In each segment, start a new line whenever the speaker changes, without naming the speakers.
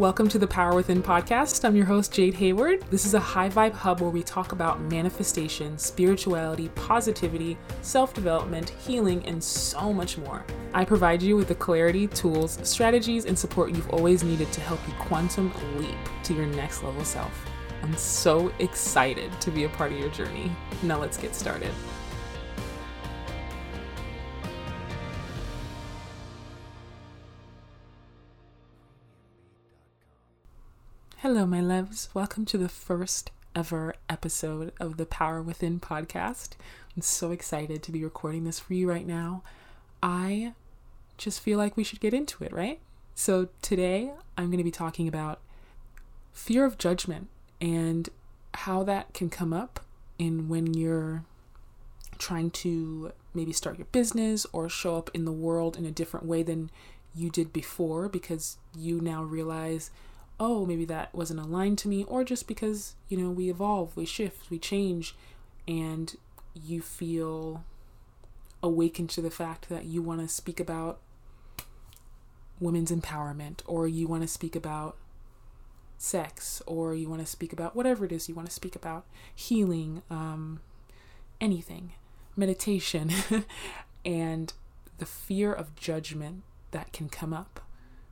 Welcome to the Power Within podcast. I'm your host, Jade Hayward. This is a high vibe hub where we talk about manifestation, spirituality, positivity, self development, healing, and so much more. I provide you with the clarity, tools, strategies, and support you've always needed to help you quantum leap to your next level self. I'm so excited to be a part of your journey. Now let's get started. Hello, my loves. Welcome to the first ever episode of the Power Within podcast. I'm so excited to be recording this for you right now. I just feel like we should get into it, right? So, today I'm going to be talking about fear of judgment and how that can come up in when you're trying to maybe start your business or show up in the world in a different way than you did before because you now realize oh, maybe that wasn't aligned to me, or just because, you know, we evolve, we shift, we change, and you feel awakened to the fact that you want to speak about women's empowerment, or you want to speak about sex, or you want to speak about whatever it is you want to speak about, healing, um, anything, meditation, and the fear of judgment that can come up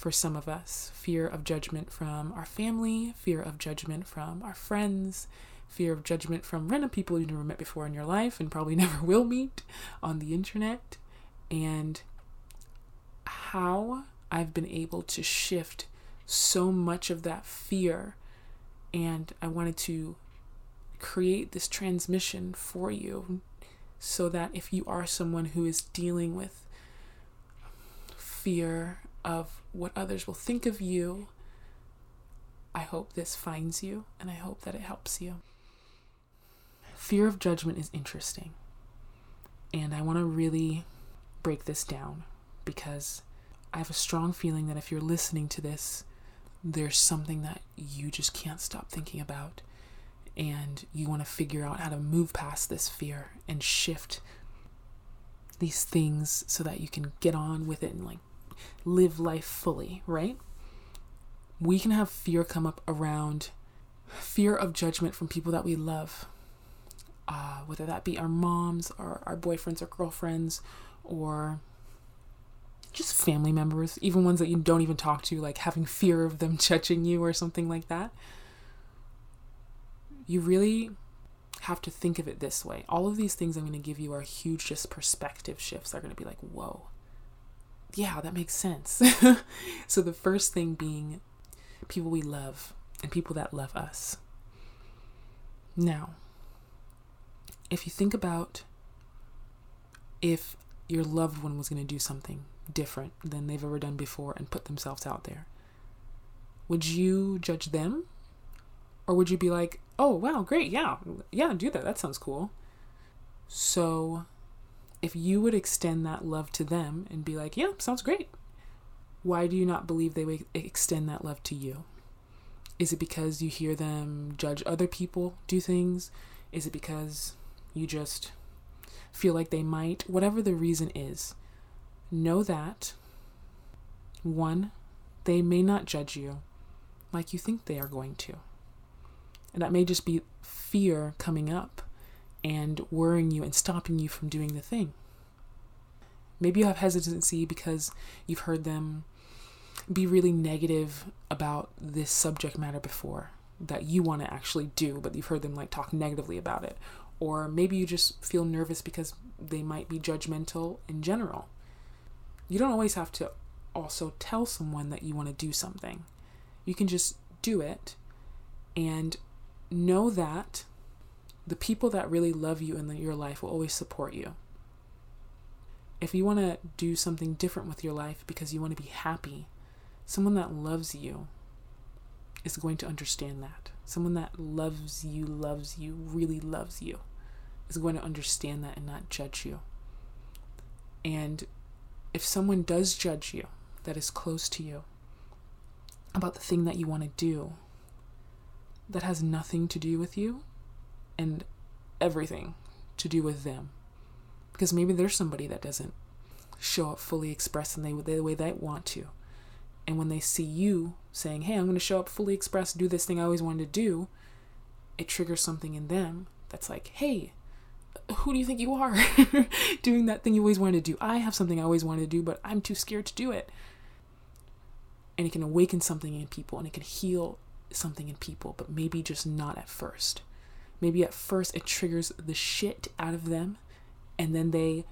for some of us fear of judgment from our family, fear of judgment from our friends, fear of judgment from random people you've never met before in your life and probably never will meet on the internet, and how I've been able to shift so much of that fear. And I wanted to create this transmission for you so that if you are someone who is dealing with fear of what others will think of you. I hope this finds you and I hope that it helps you. Fear of judgment is interesting. And I want to really break this down because I have a strong feeling that if you're listening to this, there's something that you just can't stop thinking about. And you want to figure out how to move past this fear and shift these things so that you can get on with it and like live life fully, right? We can have fear come up around fear of judgment from people that we love, uh, whether that be our moms or our boyfriends or girlfriends or just family members, even ones that you don't even talk to, like having fear of them judging you or something like that. You really have to think of it this way. All of these things I'm going to give you are huge just perspective shifts. They're going to be like, whoa, yeah, that makes sense. so the first thing being people we love and people that love us. Now, if you think about if your loved one was going to do something different than they've ever done before and put themselves out there, would you judge them? Or would you be like, oh, wow, great, yeah, yeah, do that, that sounds cool. So if you would extend that love to them and be like, yeah, sounds great, why do you not believe they would extend that love to you? Is it because you hear them judge other people do things? Is it because you just feel like they might? Whatever the reason is, know that one, they may not judge you like you think they are going to. And that may just be fear coming up and worrying you and stopping you from doing the thing. Maybe you have hesitancy because you've heard them be really negative about this subject matter before that you want to actually do, but you've heard them like talk negatively about it. Or maybe you just feel nervous because they might be judgmental in general. You don't always have to also tell someone that you want to do something. You can just do it and know that the people that really love you in your life will always support you. If you want to do something different with your life because you want to be happy, someone that loves you is going to understand that. Someone that loves you, loves you, really loves you, is going to understand that and not judge you. And if someone does judge you, that is close to you, about the thing that you want to do, that has nothing to do with you, and everything to do with them. Because maybe there's somebody that doesn't show up fully expressed in the, the way they want to. And when they see you saying, hey, I'm going to show up fully expressed, do this thing I always wanted to do, it triggers something in them that's like, hey, who do you think you are doing that thing you always wanted to do? I have something I always wanted to do, but I'm too scared to do it. And it can awaken something in people and it can heal something in people, but maybe just not at first. Maybe at first it triggers the shit out of them, and then they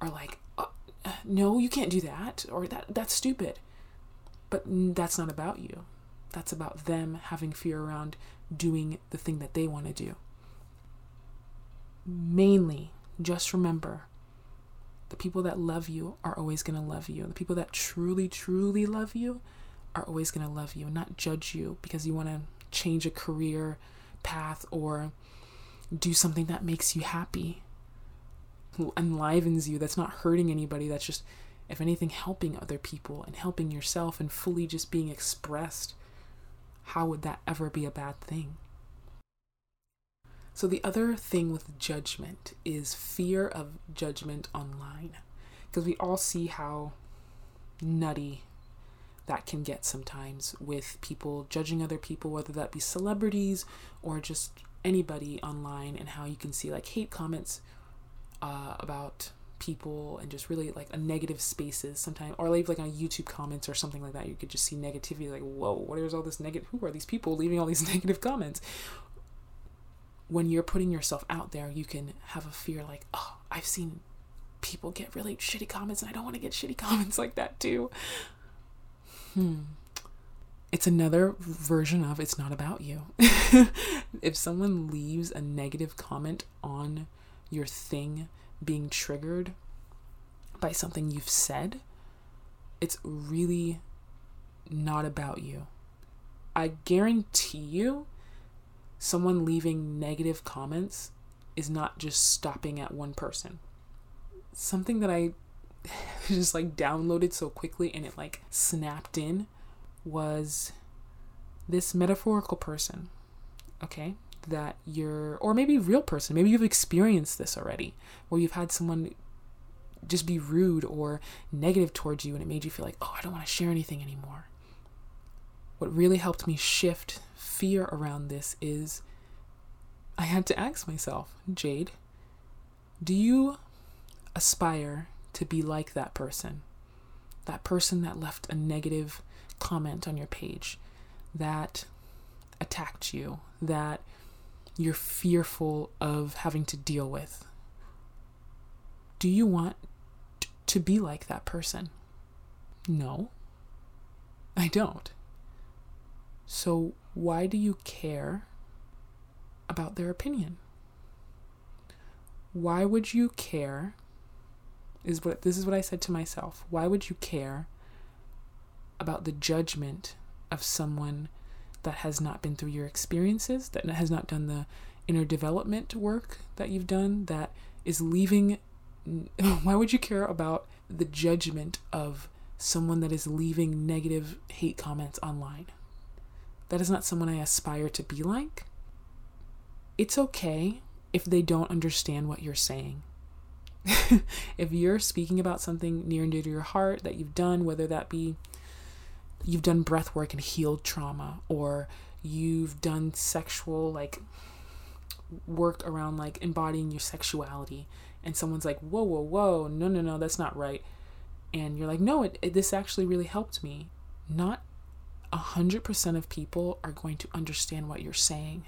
are like, oh, "No, you can't do that," or "That that's stupid." But that's not about you. That's about them having fear around doing the thing that they want to do. Mainly, just remember the people that love you are always going to love you. The people that truly, truly love you are always going to love you, not judge you because you want to change a career path or do something that makes you happy, enlivens you, that's not hurting anybody, that's just, if anything, helping other people and helping yourself and fully just being expressed. How would that ever be a bad thing? So, the other thing with judgment is fear of judgment online. Because we all see how nutty that can get sometimes with people judging other people, whether that be celebrities or just anybody online, and how you can see like hate comments uh, about people and just really like a negative spaces sometimes or leave like on youtube comments or something like that. You could just see negativity like whoa what is all this negative who are these people leaving all these negative comments? When you're putting yourself out there you can have a fear like oh i've seen people get really shitty comments and i don't want to get shitty comments like that too hmm, it's another version of it's not about you. if someone leaves a negative comment on your thing being triggered by something you've said, it's really not about you. I guarantee you, someone leaving negative comments is not just stopping at one person. Something that I just like downloaded so quickly and it like snapped in was this metaphorical person, okay? That you're, or maybe real person, maybe you've experienced this already, where you've had someone just be rude or negative towards you and it made you feel like, oh, I don't want to share anything anymore. What really helped me shift fear around this is I had to ask myself, Jade, do you aspire to be like that person. That person that left a negative comment on your page, that attacked you, that you're fearful of having to deal with. Do you want to be like that person? No, I don't. So, why do you care about their opinion? Why would you care is what this is what I said to myself. Why would you care about the judgment of someone that has not been through your experiences, that has not done the inner development work that you've done, that is leaving why would you care about the judgment of someone that is leaving negative hate comments online? That is not someone I aspire to be like. It's okay if they don't understand what you're saying. if you're speaking about something near and dear to your heart that you've done, whether that be you've done breath work and healed trauma, or you've done sexual like work around like embodying your sexuality, and someone's like, whoa, whoa, whoa, no, no, no, that's not right. And you're like, no, it, it this actually really helped me. Not a hundred percent of people are going to understand what you're saying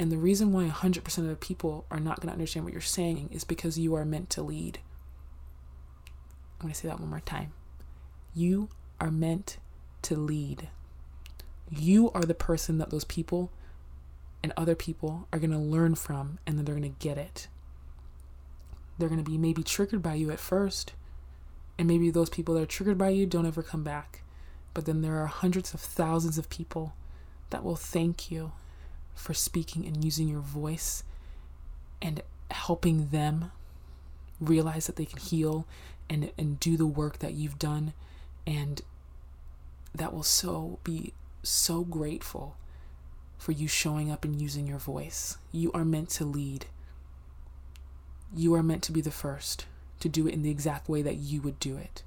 and the reason why 100% of the people are not going to understand what you're saying is because you are meant to lead. I'm going to say that one more time. You are meant to lead. You are the person that those people and other people are going to learn from, and then they're going to get it. They're going to be maybe triggered by you at first, and maybe those people that are triggered by you don't ever come back. But then there are hundreds of thousands of people that will thank you for speaking and using your voice and helping them realize that they can heal and and do the work that you've done and that will so be so grateful for you showing up and using your voice. You are meant to lead. You are meant to be the first to do it in the exact way that you would do it.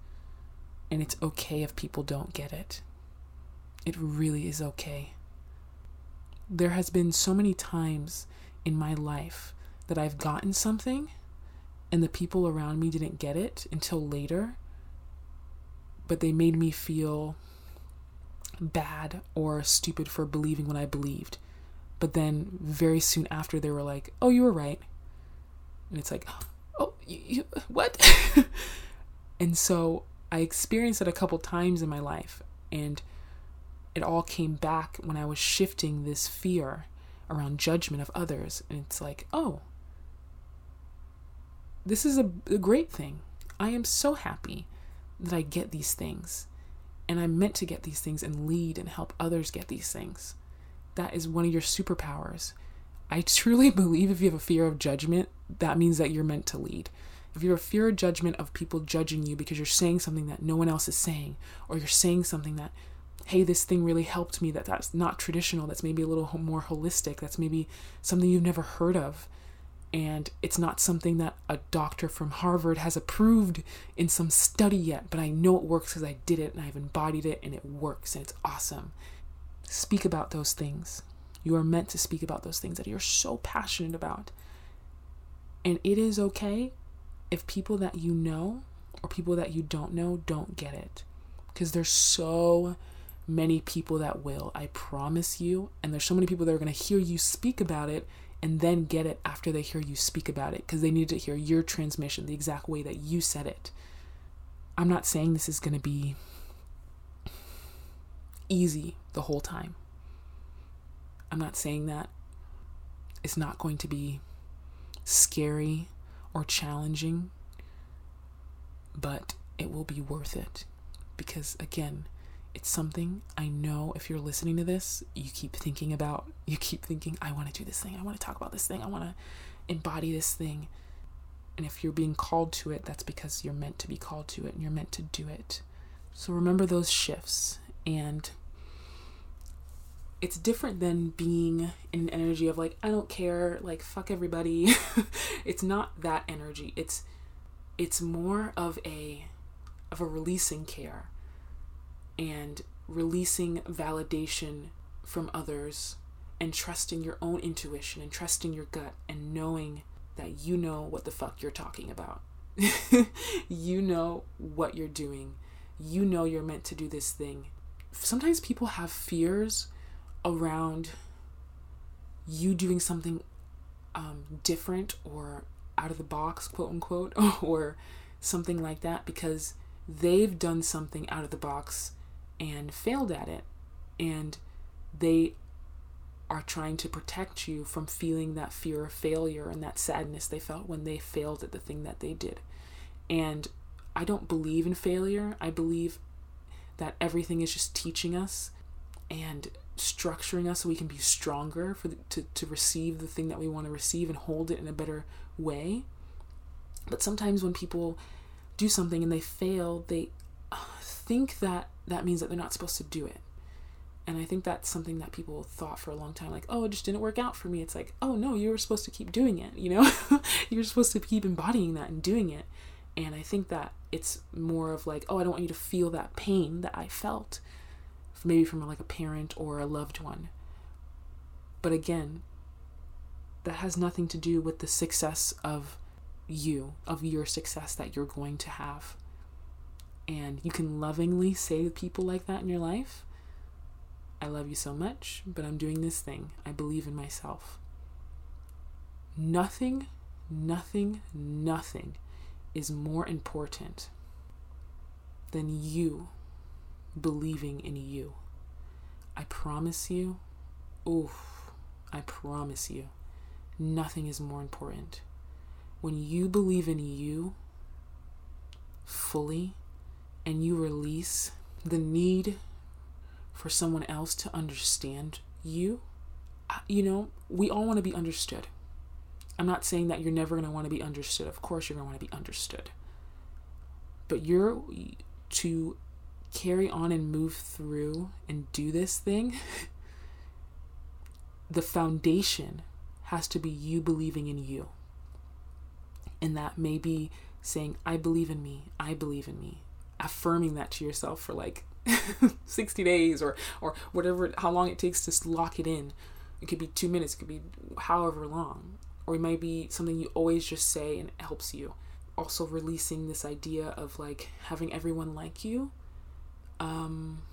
And it's okay if people don't get it. It really is okay. There has been so many times in my life that I've gotten something and the people around me didn't get it until later, but they made me feel bad or stupid for believing what I believed. But then very soon after, they were like, oh, you were right. And it's like, oh, you, you what? and so I experienced it a couple times in my life. And it all came back when I was shifting this fear around judgment of others. And it's like, oh, this is a, a great thing. I am so happy that I get these things. And I'm meant to get these things and lead and help others get these things. That is one of your superpowers. I truly believe if you have a fear of judgment, that means that you're meant to lead. If you have a fear of judgment of people judging you because you're saying something that no one else is saying, or you're saying something that, hey, this thing really helped me, that that's not traditional, that's maybe a little more holistic, that's maybe something you've never heard of, and it's not something that a doctor from Harvard has approved in some study yet, but I know it works because I did it and I've embodied it and it works and it's awesome. Speak about those things. You are meant to speak about those things that you're so passionate about. And it is okay if people that you know or people that you don't know don't get it. Because there's so many people that will, I promise you. And there's so many people that are going to hear you speak about it and then get it after they hear you speak about it because they need to hear your transmission the exact way that you said it. I'm not saying this is going to be easy the whole time. I'm not saying that it's not going to be scary or challenging, but it will be worth it because, again, it's something I know if you're listening to this, you keep thinking about, you keep thinking, I want to do this thing, I want to talk about this thing, I want to embody this thing. And if you're being called to it, that's because you're meant to be called to it and you're meant to do it. So remember those shifts. And it's different than being in an energy of like, I don't care, like, fuck everybody. it's not that energy. It's it's more of a of a releasing care and releasing validation from others and trusting your own intuition and trusting your gut and knowing that you know what the fuck you're talking about. you know what you're doing. You know you're meant to do this thing. Sometimes people have fears around you doing something um, different or out of the box, quote unquote, or something like that because they've done something out of the box and failed at it. And they are trying to protect you from feeling that fear of failure and that sadness they felt when they failed at the thing that they did. And I don't believe in failure. I believe that everything is just teaching us and structuring us so we can be stronger for the, to, to receive the thing that we want to receive and hold it in a better way. But sometimes when people do something and they fail, they think that that means that they're not supposed to do it. And I think that's something that people thought for a long time like, oh, it just didn't work out for me. It's like, oh, no, you were supposed to keep doing it, you know? You're supposed to keep embodying that and doing it. And I think that it's more of like, oh, I don't want you to feel that pain that I felt, maybe from like a parent or a loved one. But again, that has nothing to do with the success of you, of your success that you're going to have and you can lovingly say to people like that in your life, I love you so much, but I'm doing this thing. I believe in myself. Nothing, nothing, nothing is more important than you believing in you. I promise you, oof, I promise you, nothing is more important. When you believe in you fully, and you release the need for someone else to understand you, you know, we all want to be understood. I'm not saying that you're never going to want to be understood. Of course, you're going to want to be understood. But you're to carry on and move through and do this thing, the foundation has to be you believing in you. And that may be saying, I believe in me, I believe in me, affirming that to yourself for like 60 days or or whatever how long it takes to lock it in. It could be two minutes it could be however long. Or it might be something you always just say and it helps you. Also releasing this idea of like having everyone like you. Um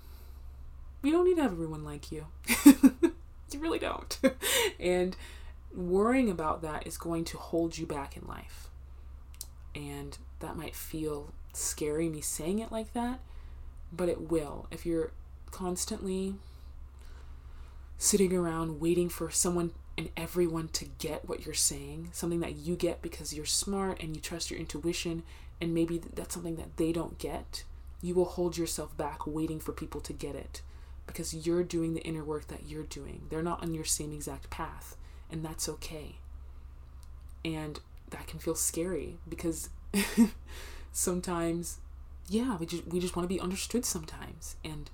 you don't need to have everyone like you. You really don't. And worrying about that is going to hold you back in life and that might feel scary me saying it like that but it will if you're constantly sitting around waiting for someone and everyone to get what you're saying, something that you get because you're smart and you trust your intuition, and maybe that's something that they don't get, you will hold yourself back waiting for people to get it because you're doing the inner work that you're doing. They're not on your same exact path, and that's okay. And that can feel scary because sometimes yeah, we just we just want to be understood sometimes and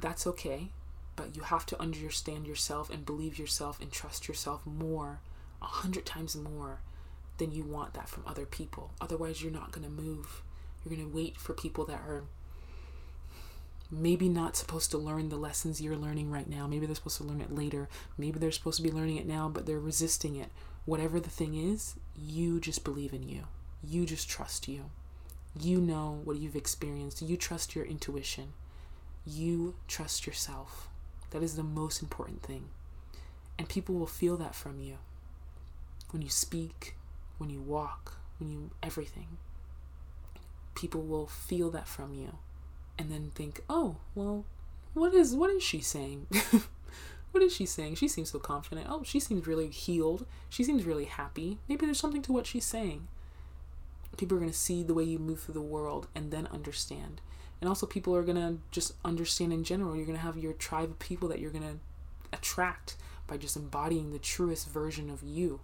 that's okay but you have to understand yourself and believe yourself and trust yourself more, a hundred times more than you want that from other people. Otherwise, you're not going to move. You're going to wait for people that are maybe not supposed to learn the lessons you're learning right now. Maybe they're supposed to learn it later. Maybe they're supposed to be learning it now, but they're resisting it. Whatever the thing is, you just believe in you. You just trust you. You know what you've experienced. You trust your intuition. You trust yourself. That is the most important thing. And people will feel that from you. When you speak, when you walk, when you everything. People will feel that from you and then think, "Oh, well, what is what is she saying?" what is she saying? She seems so confident. Oh, she seems really healed. She seems really happy. Maybe there's something to what she's saying. People are going to see the way you move through the world and then understand and also people are going to just understand in general you're going to have your tribe of people that you're going to attract by just embodying the truest version of you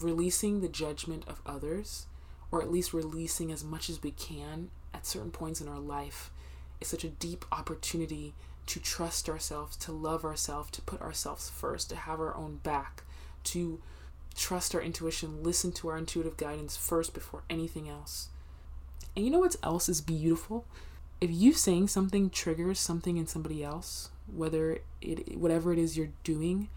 releasing the judgment of others or at least releasing as much as we can at certain points in our life is such a deep opportunity to trust ourselves to love ourselves to put ourselves first to have our own back to trust our intuition listen to our intuitive guidance first before anything else. And you know what else is beautiful? If you saying something triggers something in somebody else, whether it whatever it is you're doing,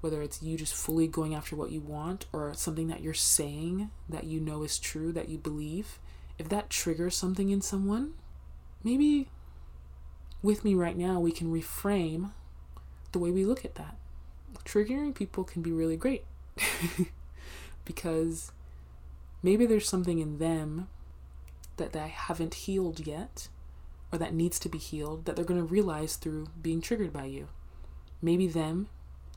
whether it's you just fully going after what you want or something that you're saying that you know is true that you believe, if that triggers something in someone, maybe with me right now we can reframe the way we look at that. Triggering people can be really great because maybe there's something in them that they haven't healed yet or that needs to be healed that they're going to realize through being triggered by you. Maybe them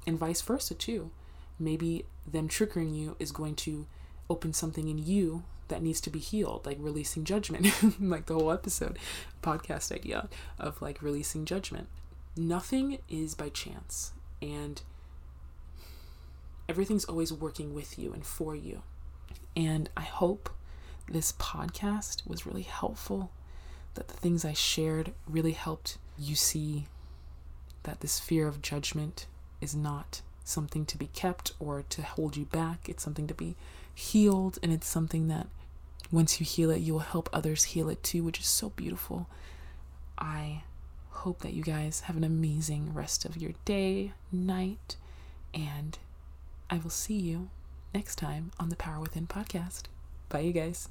and vice versa too. Maybe them triggering you is going to open something in you that needs to be healed, like releasing judgment, like the whole episode podcast idea of like releasing judgment. Nothing is by chance, and everything's always working with you and for you. And I hope this podcast was really helpful that the things I shared really helped you see that this fear of judgment is not something to be kept or to hold you back. It's something to be healed, and it's something that once you heal it, you will help others heal it too, which is so beautiful. I hope that you guys have an amazing rest of your day, night, and I will see you next time on the Power Within podcast. Bye, you guys.